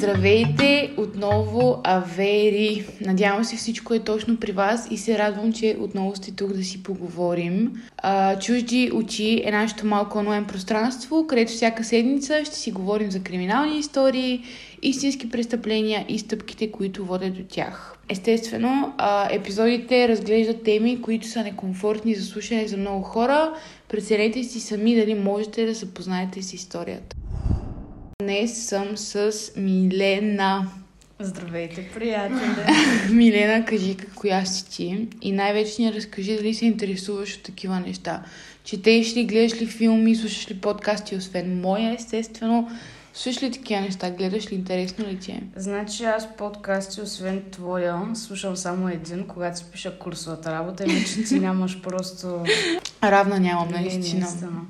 здравейте! Отново Авери. Надявам се всичко е точно при вас и се радвам, че отново сте тук да си поговорим. А, чужди очи е нашето малко онлайн пространство, където всяка седмица ще си говорим за криминални истории, истински престъпления и стъпките, които водят до тях. Естествено, а, епизодите разглеждат теми, които са некомфортни за слушане за много хора. Преценете си сами дали можете да се познаете с историята. Днес съм с Милена. Здравейте, приятели! Милена, кажи коя си ти и най-вече ни разкажи дали се интересуваш от такива неща. Четеш ли, гледаш ли филми, слушаш ли подкасти, освен моя, естествено. Слушаш ли такива неща? Гледаш ли? Интересно ли ти е? Значи аз подкасти, освен твоя, слушам само един, когато си пиша курсовата работа, иначе ти нямаш просто... Равна нямам, Не, наистина.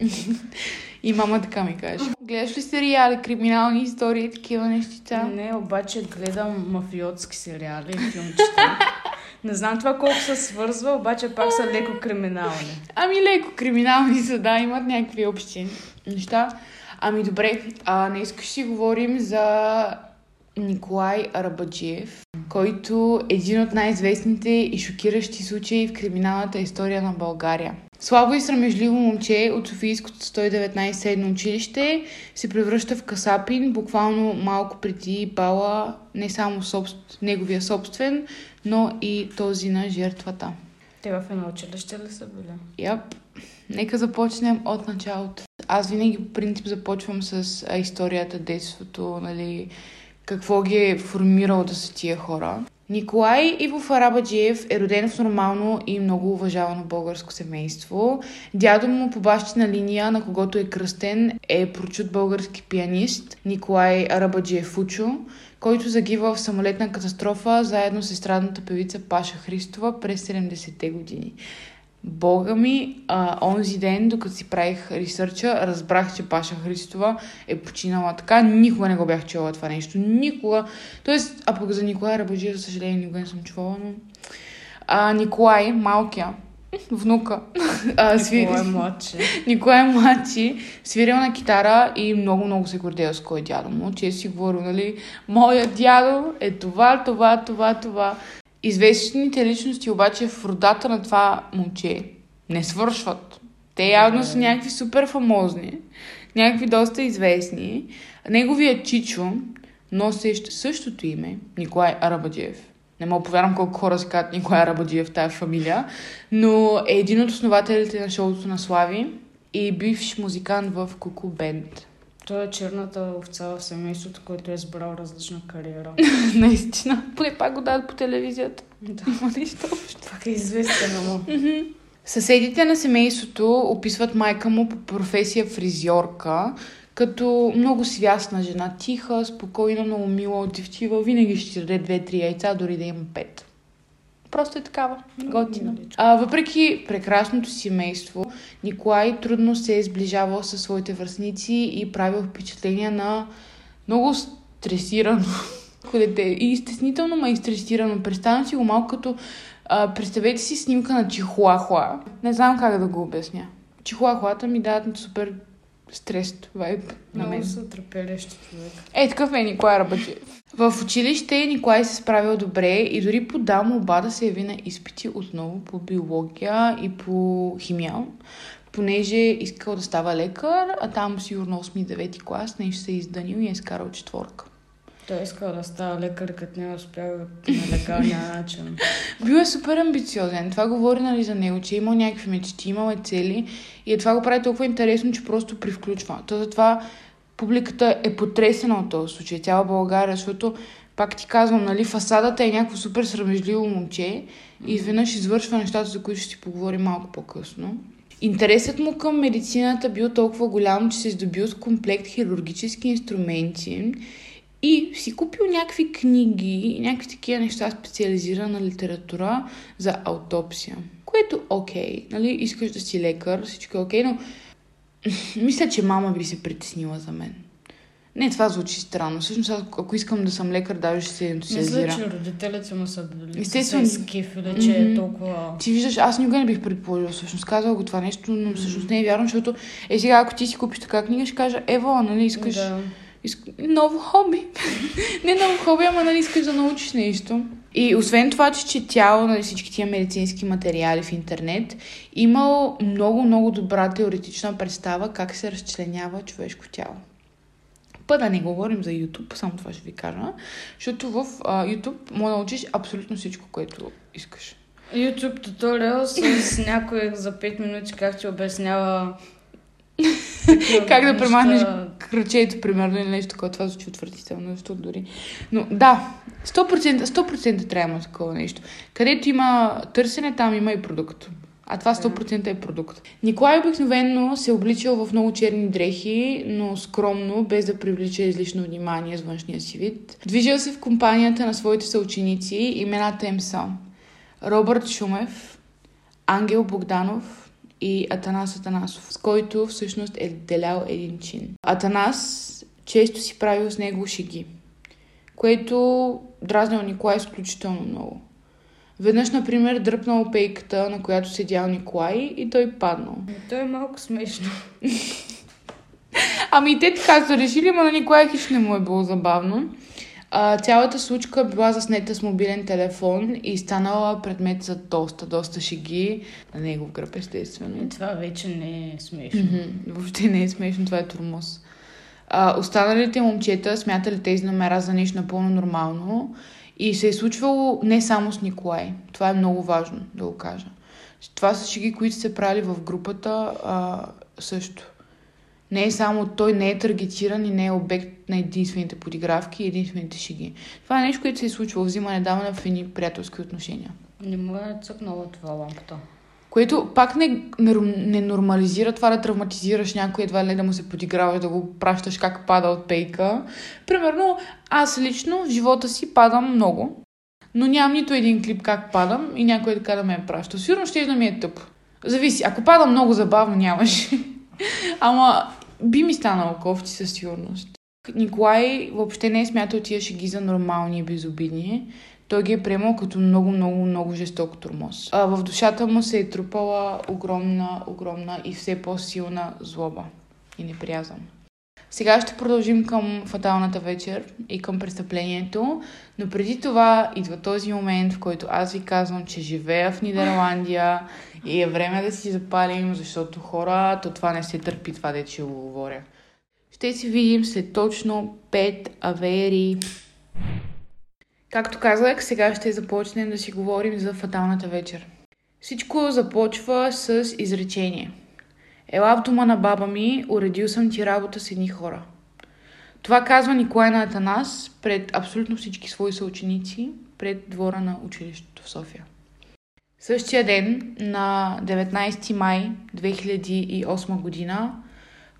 наистина. И мама така ми каже. Гледаш ли сериали, криминални истории и такива нещица? Не, обаче гледам мафиотски сериали и филмчета. Не знам това колко се свързва, обаче пак са леко криминални. Ами леко криминални са, да, имат някакви общи неща. Ами добре, а, не искаш си говорим за Николай Арабаджиев, който е един от най-известните и шокиращи случаи в криминалната история на България. Слабо и срамежливо момче от Софийското 119 седно училище се превръща в касапин, буквално малко преди бала не само собст... неговия собствен, но и този на жертвата. Те в едно училище ли са били? Яп. Нека започнем от началото. Аз винаги по принцип започвам с историята, детството, нали, какво ги е формирало да са тия хора. Николай Ивов Арабаджиев е роден в нормално и много уважавано българско семейство. Дядо му по бащина линия, на когото е кръстен, е прочут български пианист Николай Арабаджиев Фучо, който загива в самолетна катастрофа заедно с естрадната певица Паша Христова през 70-те години. Бога ми, а, онзи ден, докато си правих ресърча, разбрах, че Паша Христова е починала така. Никога не го бях чувала това нещо. Никога. Тоест, а пък за Николай Рабаджия, за съжаление, никога не съм чувала, но... А, Николай, малкия, внука, а, свири... Николай младши. Николай младши, свирил на китара и много-много се гордея с кой е дядо му, че си говорил, нали, моя дядо е това, това, това, това. Известните личности обаче в родата на това момче не свършват. Те явно са някакви супер фамозни, някакви доста известни. Неговият чичо, носещ същото име, Николай Арабаджиев. Не мога повярвам колко хора се казват Николай Арабаджиев в тази фамилия, но е един от основателите на шоуто на Слави и бивш музикант в Куку Бенд. Той е черната овца в семейството, който е избрал различна кариера. Наистина. Поне пак го дадат по телевизията. Да. Няма нищо общо. Пак е известен, ама. Съседите на семейството описват майка му по професия фризьорка, като много свясна жена, тиха, спокойна, много мила, отзивчива, винаги ще ти даде две-три яйца, дори да има пет. Просто е такава, готина. А, въпреки прекрасното семейство, Николай трудно се е сближавал със своите връзници и правил впечатление на много стресирано дете. И стеснително, ма и стресирано. Представям си го малко като... А, представете си снимка на Чихуахуа. Не знам как да го обясня. Чихуахуата ми дават супер стрес вайб на мен. Много са трапелещи човек. Е, такъв е Николай Рабаджиев. В училище Николай се справил добре и дори подал молба да се яви на изпити отново по биология и по химия, понеже искал да става лекар, а там сигурно 8-9 клас нещо се е изданил и е изкарал четворка. Той искал да става лекар, като не успял на легалния начин. Бил е супер амбициозен. Това говори нали, за него, че е имал някакви мечти, имал е цели и е това го прави толкова интересно, че просто привключва. То затова публиката е потресена от този случай, цяла България, защото пак ти казвам, нали, фасадата е някакво супер срамежливо момче и изведнъж извършва нещата, за които ще си поговорим малко по-късно. Интересът му към медицината бил толкова голям, че се е здобил с комплект хирургически инструменти и си купил някакви книги и някакви такива неща, специализирана литература за аутопсия. Което окей, нали, искаш да си лекар, всичко е окей, но мисля, че мама би се притеснила за мен. Не, това звучи странно. Всъщност, ако искам да съм лекар, даже ще се Мисля, ентусиазира. че родителите му са били. Естествено. Са скифили, че е Мгм. толкова... Ти виждаш, аз никога не бих предположила, всъщност казала го това нещо, но всъщност не е вярно, защото е сега, ако ти си купиш така книга, ще кажа, ево, нали, искаш, Да. Ново хоби. не ново хоби, ама нали искаш да научиш нещо. И освен това, че четял нали, всички тия медицински материали в интернет, имал много, много добра теоретична представа как се разчленява човешко тяло. Па да не говорим за YouTube, само това ще ви кажа, защото в а, YouTube може да научиш абсолютно всичко, което искаш. YouTube туториал с някой за 5 минути как ти обяснява как да премахнеш кръчето, примерно, или нещо такова. Това звучи отвратително, защото дори. Но да, 100%, 100% трябва да такова нещо. Където има търсене, там има и продукт. А това 100% е продукт. Николай обикновено се е обличал в много черни дрехи, но скромно, без да привлича излишно внимание с външния си вид. Движил се в компанията на своите съученици, имената им са Робърт Шумев, Ангел Богданов и Атанас Атанасов, с който всъщност е делял един чин. Атанас често си правил с него шеги, което дразнил Николай изключително много. Веднъж, например, дръпнал пейката, на която седял Николай и той паднал. Той е малко смешно. ами те така са решили, но на Николай хич не му е било забавно. А, цялата случка била заснета с мобилен телефон и станала предмет за доста, доста шеги на негов гръб, естествено. Това вече не е смешно. Mm-hmm. Въобще не е смешно, това е турмоз. А, останалите момчета смятали тези номера за нещо напълно нормално и се е случвало не само с Николай. Това е много важно да го кажа. Това са шеги, които се правили в групата а, също. Не е само той не е таргетиран и не е обект на единствените подигравки и единствените шеги. Това е нещо, което се е случвало взимане даване в едни приятелски отношения. Не му е цъкнала това лампата. Което пак не, не, не нормализира това да травматизираш някой, едва ли да му се подиграваш, да го пращаш как пада от пейка. Примерно, аз лично в живота си падам много, но нямам нито един клип как падам и някой така да ме е праща. Сигурно ще да ми е тъп. Зависи. Ако падам много забавно, нямаш. Ама би ми станало кофти със сигурност. Николай въобще не е смятал тия шеги за нормални и безобидни той ги е приемал като много, много, много жесток тормоз. А в душата му се е трупала огромна, огромна и все по-силна злоба и неприязан. Сега ще продължим към фаталната вечер и към престъплението, но преди това идва този момент, в който аз ви казвам, че живея в Нидерландия и е време да си запалим, защото хора, то това не се търпи, това де ще го говоря. Ще си видим след точно 5 авери. Както казах, сега ще започнем да си говорим за фаталната вечер. Всичко започва с изречение. Ела в дома на баба ми, уредил съм ти работа с едни хора. Това казва Николай на Атанас пред абсолютно всички свои съученици, пред двора на училището в София. Същия ден, на 19 май 2008 година,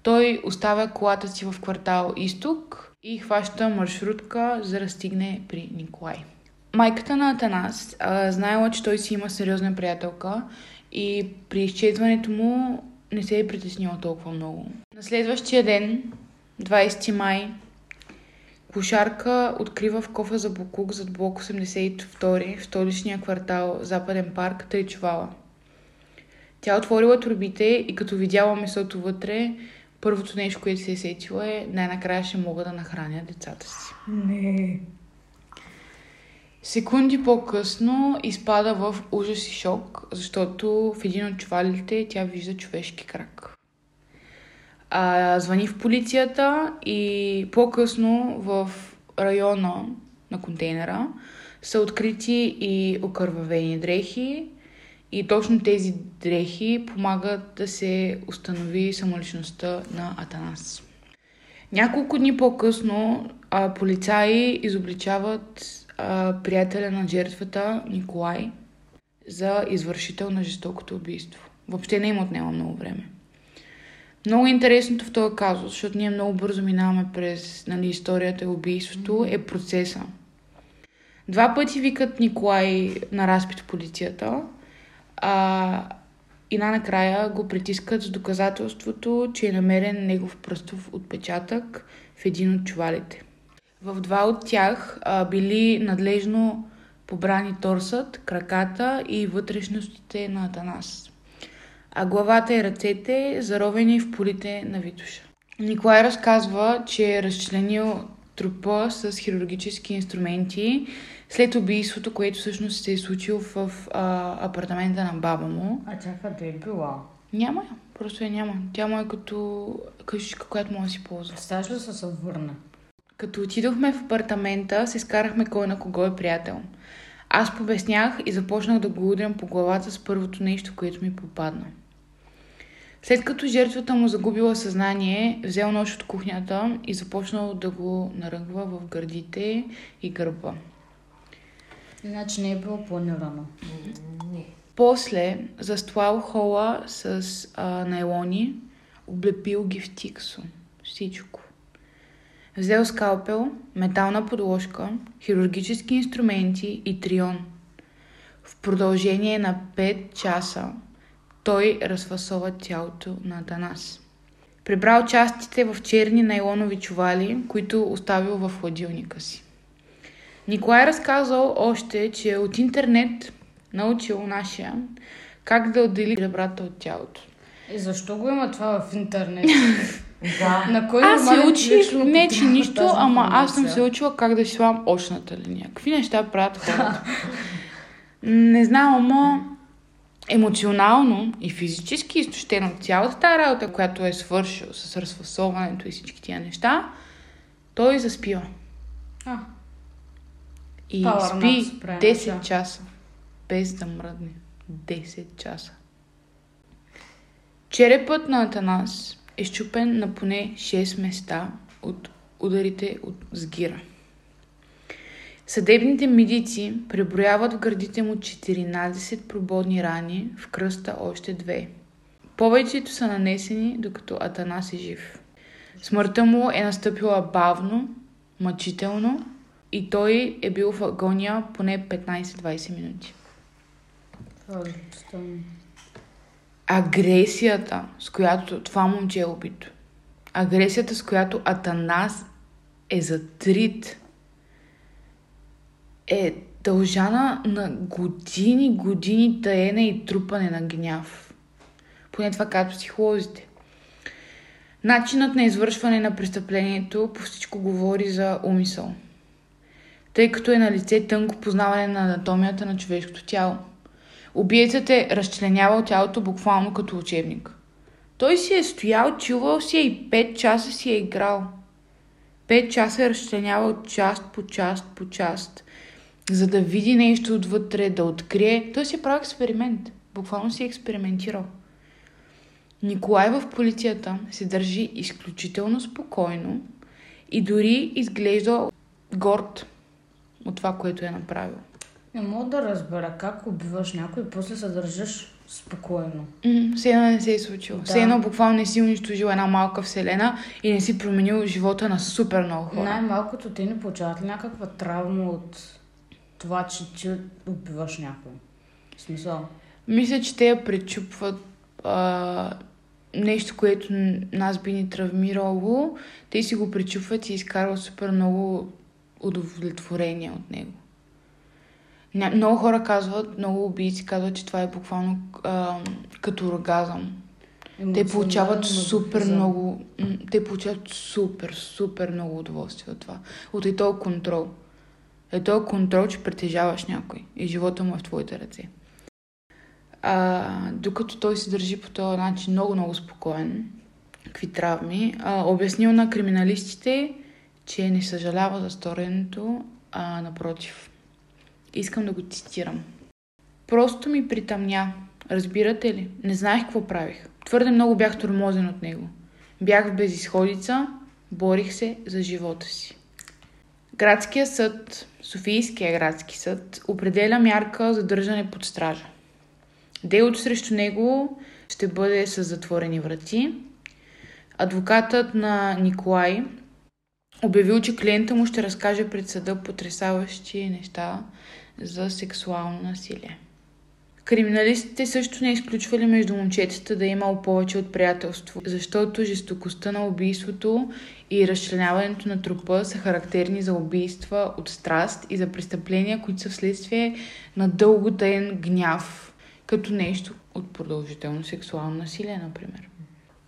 той оставя колата си в квартал Изток и хваща маршрутка, за да стигне при Николай. Майката на Атанас а, знаела, че той си има сериозна приятелка и при изчезването му не се е притеснила толкова много. На следващия ден, 20 май, Кошарка открива в кофа за Букук зад блок 82 в столичния квартал Западен парк Тайчувала. Тя отворила турбите и като видяла месото вътре, първото нещо, което се е сетила е най-накрая ще мога да нахраня децата си. Не. Секунди по-късно изпада в ужас и шок, защото в един от чувалите тя вижда човешки крак. А, звъни в полицията и по-късно в района на контейнера са открити и окървавени дрехи, и точно тези дрехи помагат да се установи самоличността на Атанас. Няколко дни по-късно а, полицаи изобличават приятеля на жертвата Николай за извършител на жестокото убийство. Въобще не им отнема много време. Много интересното в този казус, защото ние много бързо минаваме през нали, историята и убийството, е процеса. Два пъти викат Николай на разпит в полицията – а, и най-накрая го притискат с доказателството, че е намерен негов пръстов отпечатък в един от чувалите. В два от тях а, били надлежно побрани торсът, краката и вътрешностите на Атанас. А главата и ръцете заровени в полите на Витуша. Николай разказва, че е разчленил трупа с хирургически инструменти след убийството, което всъщност се е случило в а, апартамента на баба му. А тя къде е била? Няма я, просто я няма. Тя му е като къщичка, която може да си ползва. Представяш ли се върна? Като отидохме в апартамента, се скарахме кой на кого е приятел. Аз побеснях и започнах да го удрям по главата с първото нещо, което ми попадна. След като жертвата му загубила съзнание, взел нож от кухнята и започнал да го наръгва в гърдите и гърба. Значи не е било планирано. Не. После застлал хола с а, найлони, облепил ги в тиксо. Всичко. Взел скалпел, метална подложка, хирургически инструменти и трион. В продължение на 5 часа той разфасова тялото на Атанас. Прибрал частите в черни найлонови чували, които оставил в хладилника си. Николай разказал още, че от интернет научил нашия как да отдели ребрата от тялото. И защо го има това в интернет? Да. На кой Аз се учих, не че нищо, ама аз съм се учила как да си слагам очната линия. Какви неща правят хората? не знам, ама емоционално и физически изтощен от цялата тази работа, която е свършил с разфасоването и всички тия неща, той заспива. А, И Power спи nap спре, 10 да. часа, без да мръдне. 10 часа. Черепът на Атанас е щупен на поне 6 места от ударите от сгира. Съдебните медици преброяват в гърдите му 14 прободни рани, в кръста още две. Повечето са нанесени, докато Атанас е жив. Смъртта му е настъпила бавно, мъчително и той е бил в агония поне 15-20 минути. това е. Агресията, с която това момче е убито, агресията, с която Атанас е затрит, е дължана на години, години таене и трупане на гняв. Поне това казват психолозите. Начинът на извършване на престъплението по всичко говори за умисъл, тъй като е на лице тънко познаване на анатомията на човешкото тяло. Убиецът е разчленявал тялото буквално като учебник. Той си е стоял, чувал си е и 5 часа си е играл. 5 часа е разчленявал част по част по част, за да види нещо отвътре, да открие. Той си е правил експеримент. Буквално си е експериментирал. Николай в полицията се държи изключително спокойно и дори изглежда горд от това, което е направил. Не мога да разбера как убиваш някой и после се държиш спокойно. М, Все едно не се е случило. Да. Все едно буквално не си унищожил една малка вселена и не си променил живота на супер много хора. Най-малкото те не получават ли някаква травма от това, че ти убиваш някой? В смисъл? Мисля, че те я пречупват а, нещо, което нас би ни травмирало. Те си го пречупват и изкарват супер много удовлетворение от него. Много хора казват, много убийци казват, че това е буквално а, като оргазъм. Те получават супер много, те получават супер, супер много удоволствие от това. От и този контрол. Е този контрол, че притежаваш някой и живота му е в твоите ръце. А, докато той се държи по този начин много, много спокоен, какви травми, а, обяснил на криминалистите, че не съжалява за стореното, а напротив. Искам да го цитирам. Просто ми притъмня. Разбирате ли? Не знаех какво правих. Твърде много бях тормозен от него. Бях в безисходица, борих се за живота си. Градския съд, Софийския градски съд, определя мярка за държане под стража. Делото срещу него ще бъде с затворени врати. Адвокатът на Николай обявил, че клиента му ще разкаже пред съда потрясаващи неща за сексуално насилие. Криминалистите също не изключвали между момчетата да е имало повече от приятелство, защото жестокостта на убийството и разчленяването на трупа са характерни за убийства от страст и за престъпления, които са вследствие на дълготен гняв, като нещо от продължително сексуално насилие, например.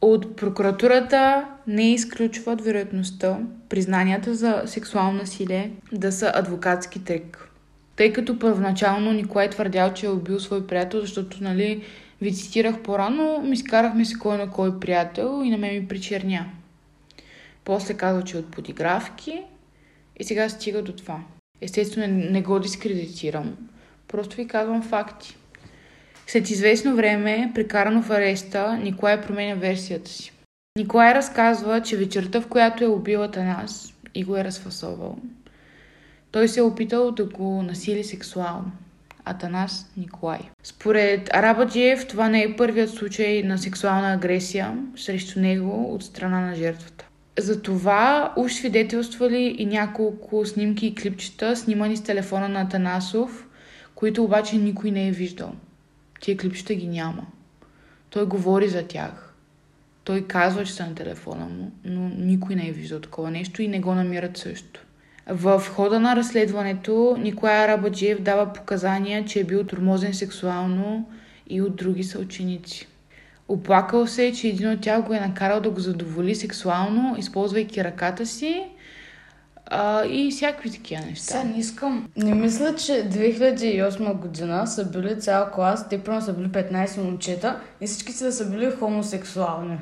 От прокуратурата не изключват вероятността признанията за сексуално насилие да са адвокатски трик. Тъй като първоначално Николай твърдял, че е убил свой приятел, защото, нали, ви цитирах по-рано, ми скарахме се кой на кой приятел и на мен ми причерня. После казва, че е от подигравки и сега стига до това. Естествено, не го дискредитирам. Просто ви казвам факти. След известно време, прекарано в ареста, Николай променя версията си. Николай разказва, че вечерта, в която е убил Атанас и го е разфасовал, той се е опитал да го насили сексуално. Атанас Николай. Според Арабаджиев, това не е първият случай на сексуална агресия срещу него от страна на жертвата. За това уж свидетелствали и няколко снимки и клипчета, снимани с телефона на Атанасов, които обаче никой не е виждал. Тия клипчета ги няма. Той говори за тях. Той казва, че са на телефона му, но никой не е виждал такова нещо и не го намират също. В хода на разследването Николай Арабаджиев дава показания, че е бил тормозен сексуално и от други съученици. Оплакал се, че един от тях го е накарал да го задоволи сексуално, използвайки ръката си а, и всякакви такива неща. Сега не искам. Не мисля, че 2008 година са били цял клас, те първо са били 15 момчета и всички са, са били хомосексуални.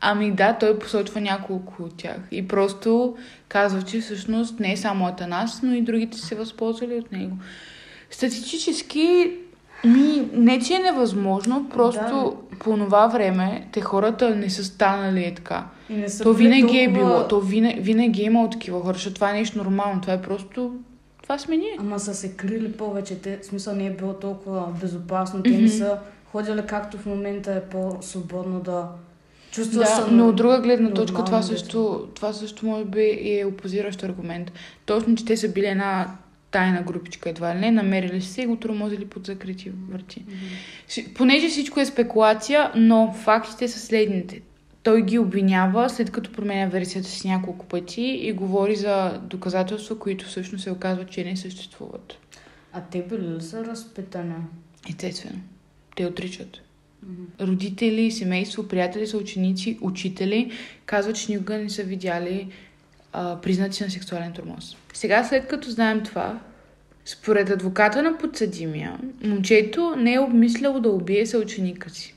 Ами да, той посочва няколко от тях. И просто казва, че всъщност не е само Атанас, но и другите се възползвали от него. Статистически, ми, не че е невъзможно, просто Да. по това време те хората не са станали е така. И не са То винаги е толкова- било, то винаги, винаги е имало такива хора, защото това е нещо нормално, това е просто, това сме ние. Ама са се крили повече. Те, в смисъл не е било толкова безопасно. Те Мгм. не са ходили както в момента е по-свободно да чувстваш Да, но от друга гледна точка това също, това също може би е опозиращ аргумент. Точно, че те са били една тайна групичка едва ли не, намерили се и го тормозили под закрити врати. Си- Понеже всичко е спекулация, но фактите са следните. Той ги обвинява, след като променя версията си няколко пъти и говори за доказателства, които всъщност се оказват, че не съществуват. А те били ли са разпитани? Естествено. Те отричат. Родители, семейство, приятели, съученици, учители казват, че никога не са видяли а, признаци на сексуален тормоз. Сега, след като знаем това, според адвоката на подсъдимия, момчето не е обмисляло да убие съученика си.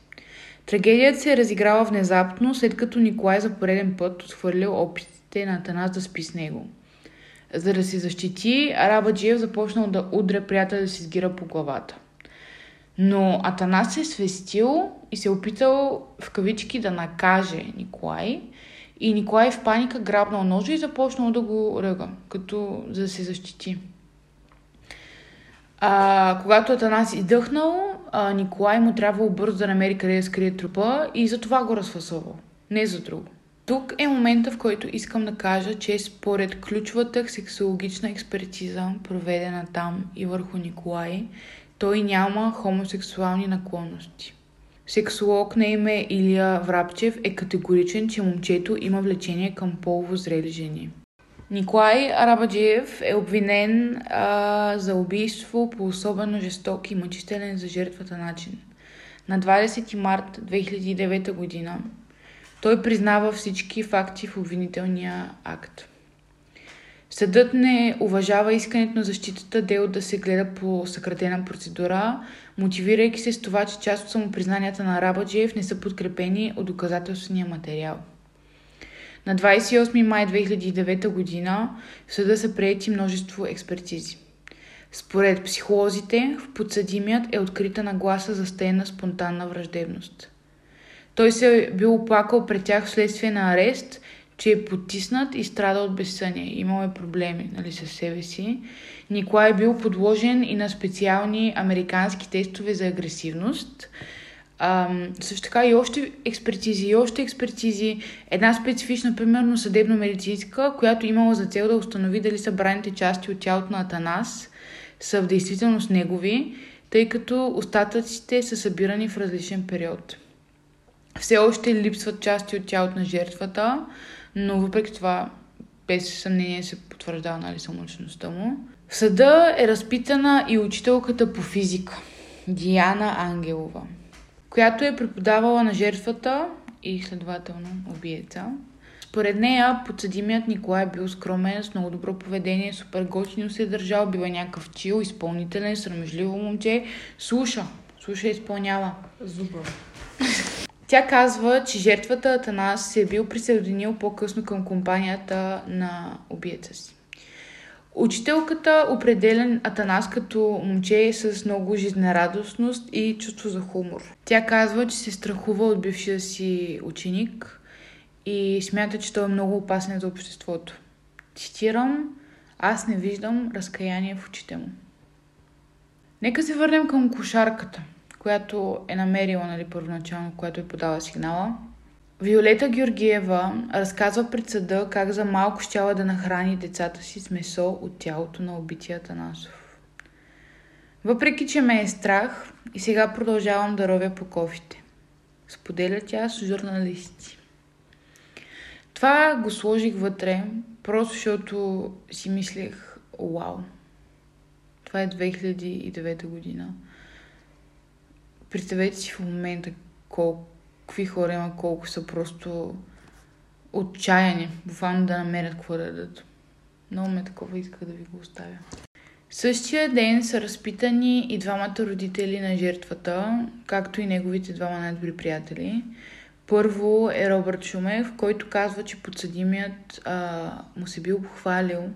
Трагедията се е разиграла внезапно, след като Николай за пореден път отхвърлял опитите на Атанас да спи с него. За да се защити, Арабаджиев започнал да удря приятеля си с гира по главата. Но Атанас се е свестил и се е опитал в кавички да накаже Николай. И Николай в паника грабнал ножа и започнал да го ръга, като за да се защити. А, когато Атанас издъхнал, а, Николай му трябвало бързо да намери къде да скрие трупа и за това го разфасовал. Не за друго. Тук е момента, в който искам да кажа, че според ключовата сексологична експертиза, проведена там и върху Николай, той няма хомосексуални наклонности. Сексолог на име Илия Врабчев е категоричен, че момчето има влечение към полово зрели жени. Николай Арабаджиев е обвинен а, за убийство по особено жесток и мъчителен за жертвата начин. На 20 март 2009 година той признава всички факти в обвинителния акт. Съдът не уважава искането на защитата дело да се гледа по съкратена процедура, мотивирайки се с това, че част от самопризнанията на Рабаджиев не са подкрепени от доказателствения материал. На 28 май 2009 година в съда са приети множество експертизи. Според психолозите, в подсъдимият е открита нагласа за стеена спонтанна враждебност. Той се е бил оплакал пред тях вследствие на арест, че е потиснат и страда от безсъние. Имал е проблеми нали, със себе си. Николай е бил подложен и на специални американски тестове за агресивност. Ам, също така и още експертизи, и още експертизи. Една специфична, примерно съдебно-медицинска, която имала за цел да установи дали събраните части от тялото на Атанас са в действителност негови, тъй като остатъците са събирани в различен период. Все още липсват части от тялото на жертвата, но въпреки това без съмнение се потвърждава нали, самоличността му. В съда е разпитана и учителката по физика Диана Ангелова, която е преподавала на жертвата и следователно убиеца. Според нея, подсъдимият Николай е бил скромен, с много добро поведение, супер готино се е държал, бива някакъв чил, изпълнителен, срамежливо момче. Слуша, слуша и изпълнява. Зуба. Тя казва, че жертвата Атанас се е бил присъединил по-късно към компанията на убиеца си. Учителката определя Атанас като момче с много жизнерадостност и чувство за хумор. Тя казва, че се страхува от бившия си ученик и смята, че той е много опасен за обществото. Цитирам, аз не виждам разкаяние в очите му. Нека се върнем към кошарката, която е намерила, нали, първоначално, която е подала сигнала. Виолета Георгиева разказва пред съда как за малко щяла да нахрани децата си с месо от тялото на убития Танасов. Въпреки, че ме е страх и сега продължавам да ровя по кофите. Споделя тя с журналисти. Това го сложих вътре, просто защото си мислех, вау, това е 2009 година. Представете си в момента колко, какви хора има, колко са просто отчаяни, буквално да намерят какво да дадат. Много ме такова иска да ви го оставя. Същия ден са разпитани и двамата родители на жертвата, както и неговите двама най-добри приятели. Първо е Робърт Шумев, който казва, че подсъдимият а, му се бил похвалил,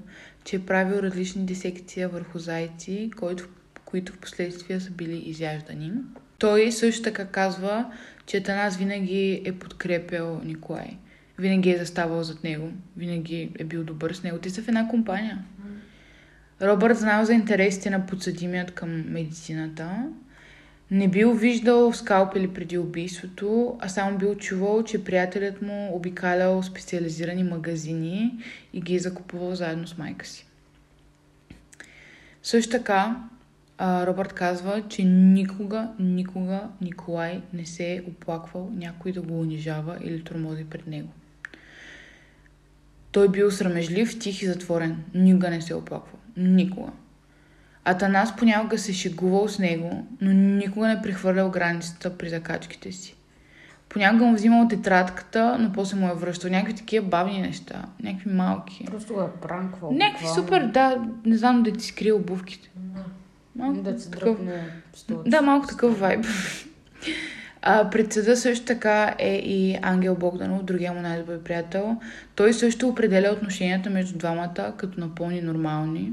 че е правил различни дисекции върху зайци, които, които в последствие са били изяждани. Той също така казва, че Танас винаги е подкрепял Николай. Винаги е заставал зад него. Винаги е бил добър с него. Те са в една компания. Робърт знал за интересите на подсъдимият към медицината. Не бил виждал скалпели преди убийството, а само бил чувал, че приятелят му обикалял специализирани магазини и ги е закупувал заедно с майка си. Също така, Робърт казва, че никога, никога Николай не се е оплаквал някой да го унижава или тормози пред него. Той бил срамежлив, тих и затворен. Никога не се е оплаквал. Никога. Атанас понякога се шегувал с него, но никога не прехвърлял границата при закачките си. Понякога му взимал тетрадката, но после му е връщал. Някакви такива бавни неща. Някакви малки. Просто го е пранквал. Някакви буквално. супер, да, не знам да ти скрия обувките. Малко Да се такъв-. Да, малко такъв вайб. А, пред съда също така е и Ангел Богданов, другия му най-добър приятел. Той също определя отношенията между двамата като напълни нормални.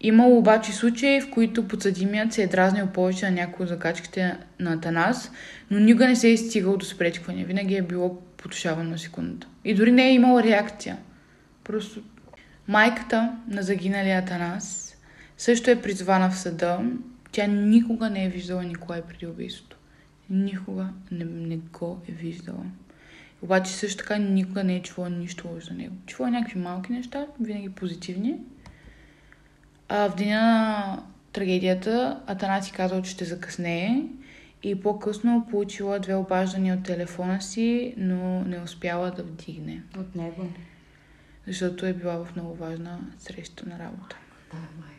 Имало обаче случаи, в които подсъдимият се е дразнил повече на някои от закачките на Танас, но никога не се е стигал до спречкване. Винаги е било потушавано на секундата. И дори не е имал реакция. Просто майката на загиналия Атанас също е призвана в съда. Тя никога не е виждала Николай преди убийството. Никога не, не го е виждала. Обаче също така никога не е чувала нищо лошо за него. Чувала някакви малки неща, винаги позитивни. А в деня на трагедията Атанаси казал, че ще закъснее и по-късно получила две обаждания от телефона си, но не успяла да вдигне, От него. защото е била в много важна среща на работа. Да, майка.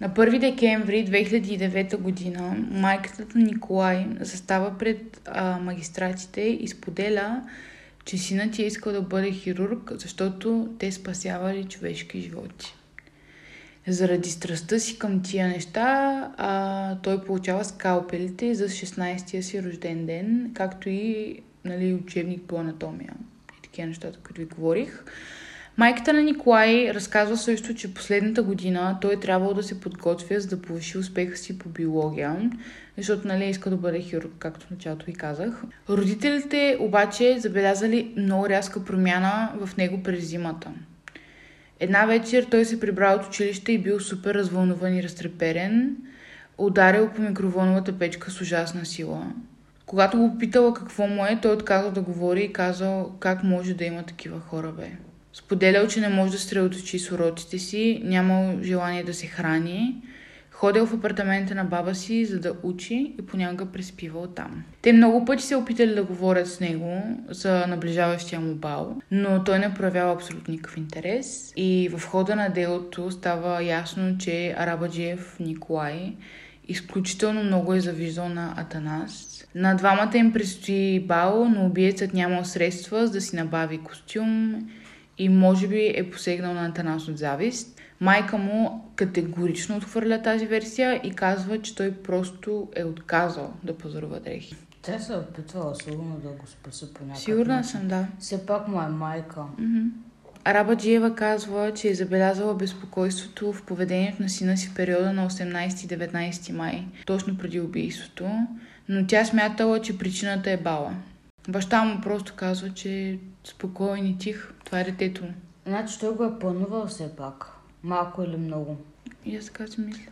На 1 декември 2009 година майката на Николай застава пред а, магистратите и споделя, че синът ти е искал да бъде хирург, защото те спасявали човешки животи. Заради страстта си към тия неща, а, той получава скалпелите за 16-тия си рожден ден, както и нали, учебник по анатомия и такива нещата, които ви говорих. Майката на Николай разказва също, че последната година той е трябвало да се подготвя, за да повиши успеха си по биология, защото нали, иска да бъде хирург, както в началото ви казах. Родителите обаче забелязали много рязка промяна в него през зимата. Една вечер той се прибрал от училище и бил супер развълнуван и разтреперен. Ударил по микроволновата печка с ужасна сила. Когато го питала какво му е, той отказал да говори и казал как може да има такива хора, бе. Споделял, че не може да средоточи с уроците си, нямал желание да се храни, ходил в апартамента на баба си, за да учи и понякога преспивал там. Те много пъти се опитали да говорят с него за наближаващия му бал, но той не проявява абсолютно никакъв интерес и в хода на делото става ясно, че Арабаджиев Николай Изключително много е завиждал на Атанас. На двамата им предстои бал, но убиецът нямал средства за да си набави костюм и може би е посегнал на Атанас от завист. Майка му категорично отхвърля тази версия и казва, че той просто е отказал да пазарува дрехи. Тя се е опитвала сигурно да го спаси по някакъв Сигурна начин. съм, да. Все пак му е майка. Мгм. Араба Джиева казва, че е забелязала безпокойството в поведението на сина си в периода на 18-19 май, точно преди убийството, но тя смятала, че причината е бала. Баща му просто казва, че е спокоен и тих. Това е детето му. Значи той го е планувал все пак. Малко или много. И аз така си мисля.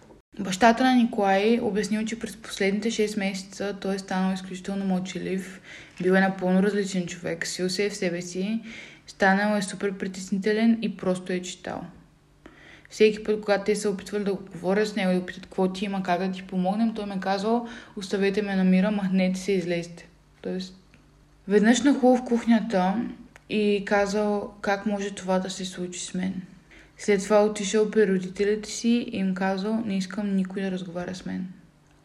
Бащата на Николай обяснил, че през последните 6 месеца той е станал изключително мълчалив, бил е напълно различен човек, сил се е в себе си, станал е супер притеснителен и просто е читал. Всеки път, когато те се опитвали да го говорят с него и да питат какво ти има, как да ти помогнем, той ме е казал, оставете ме на мира, махнете се излезте. Тоест, веднъж нахлу в кухнята и казал как може това да се случи с мен. След това отишъл при родителите си и им казал, не искам никой да разговаря с мен.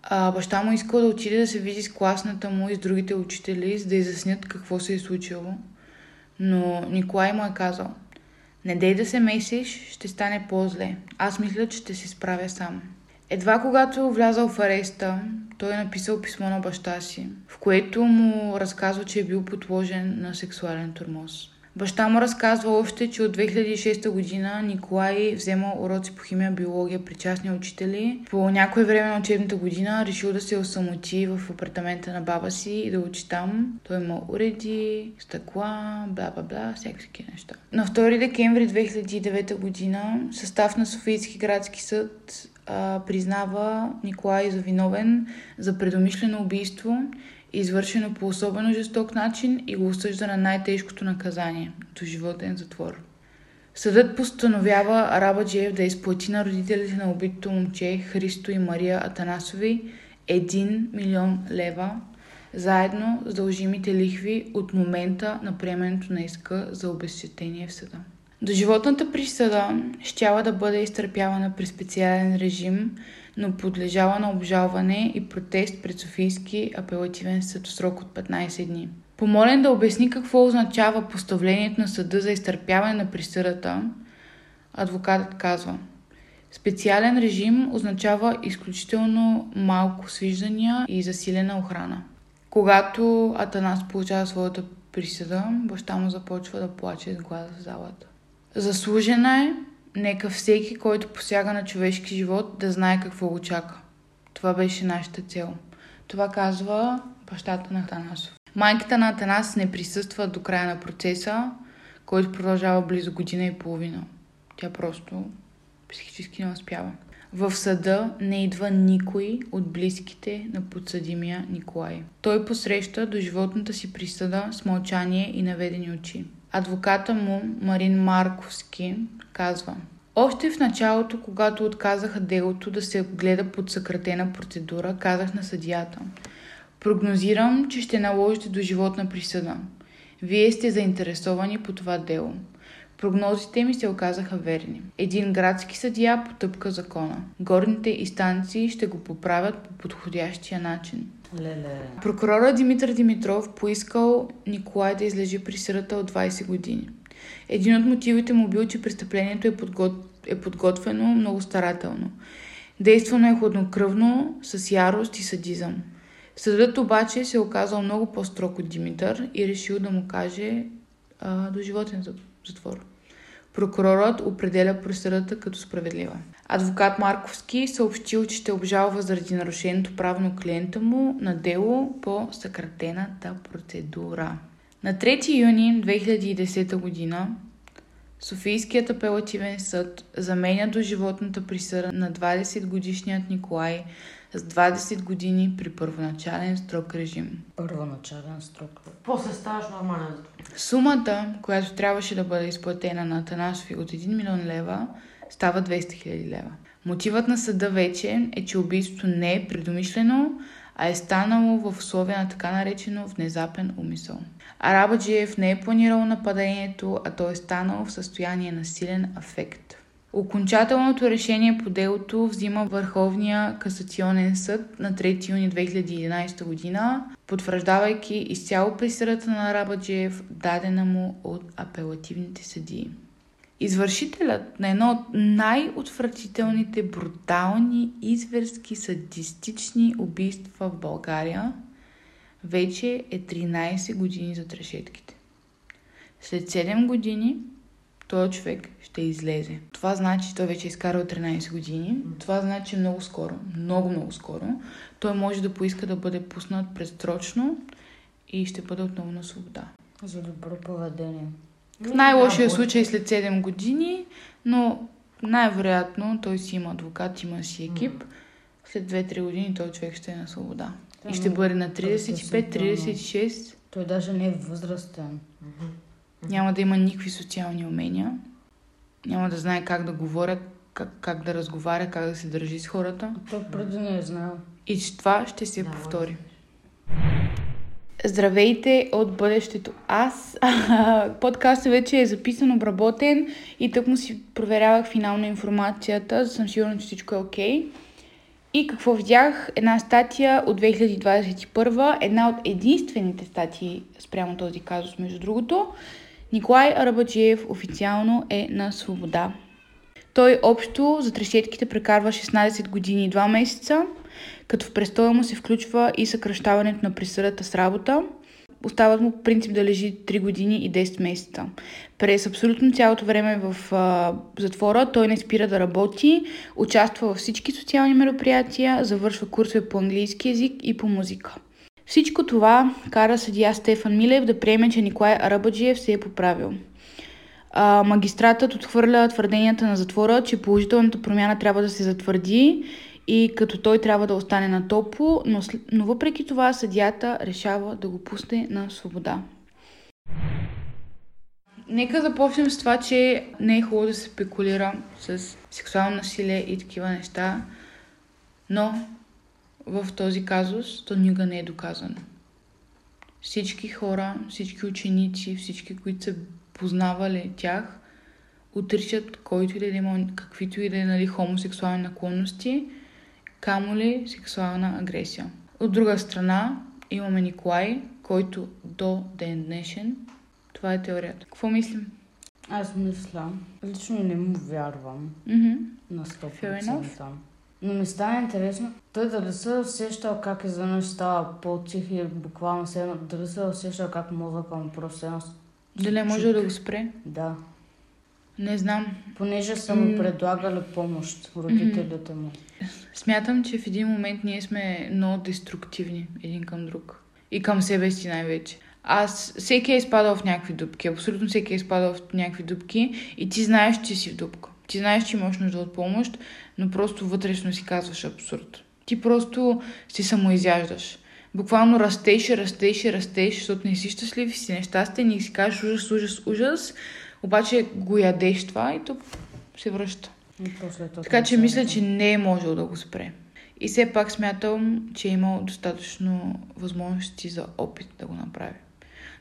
А, баща му искал да отиде да се види с класната му и с другите учители, за да изяснят какво се е случило. Но Николай му е казал, не дей да се месиш, ще стане по-зле. Аз мисля, че ще се справя сам. Едва когато влязал в ареста, той е написал писмо на баща си, в което му разказва, че е бил подложен на сексуален турмоз. Баща му разказва още, че от 2006 година Николай взема уроци по химия, биология при частни учители. По някое време на учебната година решил да се осамоти в апартамента на баба си и да учи там. Той има уреди, стъкла, бла бла бла, всякакви неща. На 2 декември 2009 година състав на Софийски градски съд признава Николай за виновен за предумишлено убийство извършено по особено жесток начин и го осъжда на най-тежкото наказание – до животен затвор. Съдът постановява Арабаджиев да изплати на родителите на убитото момче Христо и Мария Атанасови 1 милион лева, заедно с дължимите лихви от момента на приемането на иска за обезщетение в съда. Доживотната присъда щяла да бъде изтърпявана при специален режим, но подлежала на обжалване и протест пред Софийски апелативен съд в срок от 15 дни. Помолен да обясни какво означава поставлението на съда за изтърпяване на присъдата, адвокатът казва Специален режим означава изключително малко свиждания и засилена охрана. Когато Атанас получава своята присъда, баща му започва да плаче с глада в залата. Заслужена е, нека всеки, който посяга на човешки живот, да знае какво го чака. Това беше нашата цел. Това казва бащата на Атанасов. Майката на Атанас не присъства до края на процеса, който продължава близо година и половина. Тя просто психически не успява. В съда не идва никой от близките на подсъдимия Николай. Той посреща до животната си присъда с мълчание и наведени очи. Адвоката му, Марин Марковски, казва Още в началото, когато отказаха делото да се гледа под съкратена процедура, казах на съдията Прогнозирам, че ще наложите до животна присъда. Вие сте заинтересовани по това дело. Прогнозите ми се оказаха верни. Един градски съдия потъпка закона. Горните инстанции ще го поправят по подходящия начин. Леле. Прокурора Димитър Димитров поискал Николай да излежи присъдата от 20 години. Един от мотивите му бил, че престъплението е, подгот... е подготвено много старателно. Действано е хладнокръвно, с ярост и садизъм. Съдът обаче се е оказал много по-строг от Димитър и решил да му каже а, до животен затвор. Прокурорът определя присъдата като справедлива. Адвокат Марковски съобщил, че ще обжалва заради нарушеното право на клиента му на дело по съкратената процедура. На 3 юни 2010 година Софийският апелативен съд заменя до животната присъда на 20 годишният Николай с 20 години при първоначален строг режим. Първоначален строк. После ставаш нормален. Сумата, която трябваше да бъде изплатена на Атанасови от 1 милион лева, става 200 хиляди лева. Мотивът на съда вече е, че убийството не е предумишлено, а е станало в условия на така наречено внезапен умисъл. Арабаджиев не е планирал нападението, а то е станало в състояние на силен афект. Окончателното решение по делото взима Върховния касационен съд на 3 юни 2011 година, потвърждавайки изцяло присъдата на Рабаджиев, дадена му от апелативните съдии. Извършителят на едно от най-отвратителните, брутални, изверски, садистични убийства в България вече е 13 години за трешетките. След 7 години този човек ще излезе. Това значи, че той вече е изкарал 13 години. Това значи много скоро, много, много скоро, той може да поиска да бъде пуснат предсрочно и ще бъде отново на свобода. За добро поведение. В най-лошия случай след 7 години, но най-вероятно той си има адвокат, има си екип. След 2-3 години той човек ще е на свобода. И ще бъде на 35-36. Той даже не е възрастен. Няма да има никакви социални умения. Няма да знае как да говоря, как, как да разговаря, как да се държи с хората. Той преди не е знал. И че това ще се Да, повтори. Здравейте от бъдещето. Аз. Подкастът вече е записан, обработен и тък му си проверявах финално информацията, за съм сигурна, че всичко е окей. И какво видях? Една статия от 2021, една от единствените статии спрямо този казус, между другото. Николай Арабаджиев официално е на свобода. Той общо за трешетките прекарва 16 години и 2 месеца, като в престоя му се включва и съкръщаването на присъдата с работа. Остават му по принцип да лежи 3 години и 10 месеца. През абсолютно цялото време в а, затвора той не спира да работи, участва във всички социални мероприятия, завършва курсове по английски язик и по музика. Всичко това кара съдия Стефан Милев да приеме, че Николай Арабаджиев се е поправил. А, магистратът отхвърля твърденията на затвора, че положителната промяна трябва да се затвърди и като той трябва да остане на топло, но, но въпреки това съдията решава да го пусне на свобода. Нека започнем с това, че не е хубаво да се спекулира с сексуално насилие и такива неща, но в този казус то никога не е доказано. Всички хора, всички ученици, всички, които са познавали тях, отричат който и да е имал каквито и да е нали, хомосексуални наклонности, камо ли сексуална агресия. От друга страна имаме Николай, който до ден днешен, това е теорията. Какво мислим? Аз мисля, лично не му вярвам Мгм. на Fair 100%. Но ми стана интересно, той дали се е усещал как изведнъж става по-тих и буквално се едно, дали се е усещал как мозъка му просто едно... Дали е можел да го спре? Да. Не знам. Понеже са му предлагали помощ родителите му. Смятам, че в един момент ние сме много деструктивни един към друг. И към себе си най-вече. Аз, всеки е изпадал в някакви дупки. Абсолютно всеки е изпадал в някакви дупки. И ти знаеш, че си в дупка. Ти знаеш, че имаш нужда от помощ, но просто вътрешно си казваш абсурд. Ти просто си самоизяждаш. Буквално растеш, растеш, растеш, защото не си щастлив, си нещастен и си кажеш ужас, ужас, ужас. Обаче го ядеш това и то се връща. Така че мисля, че не е можел да го спре. И все пак смятам, че е имал достатъчно възможности за опит да го направи.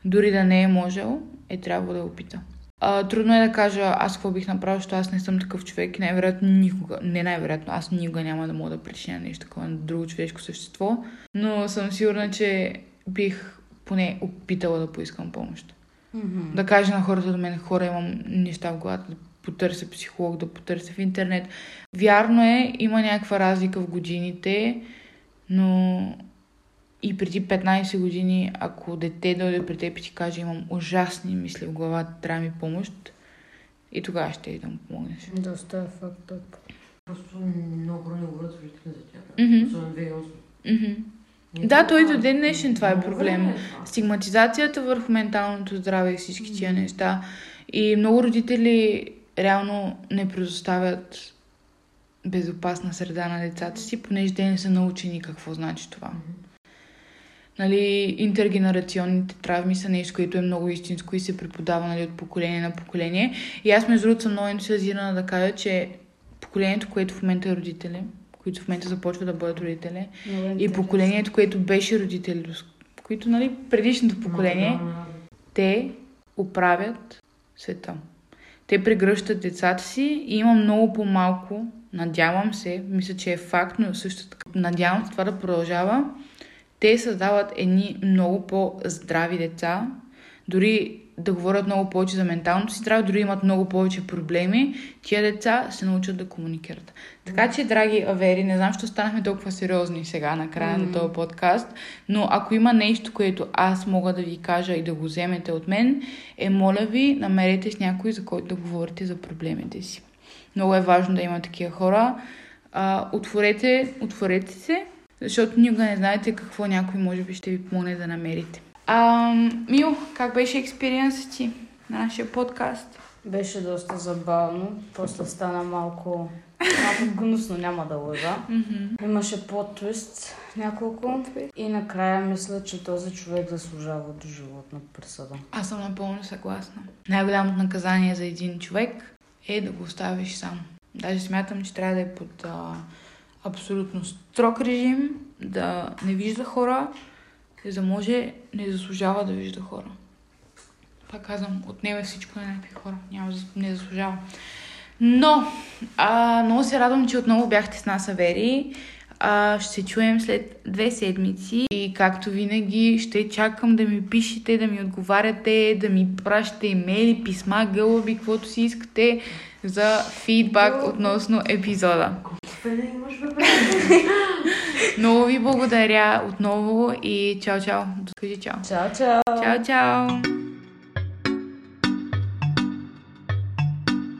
Дори да не е можел, е трябвало да опита. А, трудно е да кажа аз какво бих направил, защото аз не съм такъв човек и най-вероятно никога, не най-вероятно, аз никога няма да мога да причиня нещо такова на друго човешко същество, но съм сигурна, че бих поне опитала да поискам помощ. Мгм. Да кажа на хората до мен, хора, имам неща в главата, да потърся психолог, да потърся в интернет. Вярно е, има някаква разлика в годините, но и преди 15 години, ако дете дойде при теб и ти каже, имам ужасни мисли в главата, трябва ми помощ, и тогава ще и да му помогнеш. Доста е факт. Просто много хора не говорят за тях. Особено 2008. Мгм. Не Да, той до ден днешен това е проблем. е. Стигматизацията върху менталното здраве и всички тия неща. И много родители реално не предоставят безопасна среда на децата си, понеже те не са научени какво значи това. Нали, интергенерационните травми са нещо, което е много истинско и се преподава нали, от поколение на поколение. И аз, между другото, съм много ентусиазирана да кажа, че поколението, което в момента е родители, които в момента започват да бъдат родители, Много и поколението, което беше родители, които, нали, предишното поколение, Много, те оправят света. те прегръщат децата си и има много по-малко, надявам се, мисля, че е факт, но също така, надявам се това да продължава, те създават едни много по-здрави деца, дори да говорят много повече за менталното си здраве, дори имат много повече проблеми, тия деца се научат да комуникират. Така че, драги авери, не знам, що станахме толкова сериозни сега на края mm-hmm. на този подкаст, но ако има нещо, което аз мога да ви кажа и да го вземете от мен, е, моля ви, намерете с някой, за който да говорите за проблемите си. Много е важно да има такива хора. А, отворете, отворете се, защото никога не знаете какво някой може би ще ви помогне да намерите. А, Мил, как беше експириенсът ти на нашия подкаст? Беше доста забавно, после стана малко, малко гнусно, няма да лъжа. Mm-hmm. Имаше плод-твист няколко и накрая мисля, че този човек заслужава до животна присъда. Аз съм напълно съгласна. Най-голямото наказание за един човек е да го оставиш сам. Даже смятам, че трябва да е под а, абсолютно строг режим, да не вижда хора, за да може не заслужава да вижда хора. Пак казвам, отнеме всичко на някакви хора. Няма, не заслужава. Но, а, много се радвам, че отново бяхте с нас, Авери. А, ще се чуем след две седмици и както винаги ще чакам да ми пишете, да ми отговаряте, да ми пращате имейли, писма, гълъби, каквото си искате за фидбак относно епизода. Много ви благодаря отново и чао, чао. Кажи чао. Чао, чао! Чао, чао!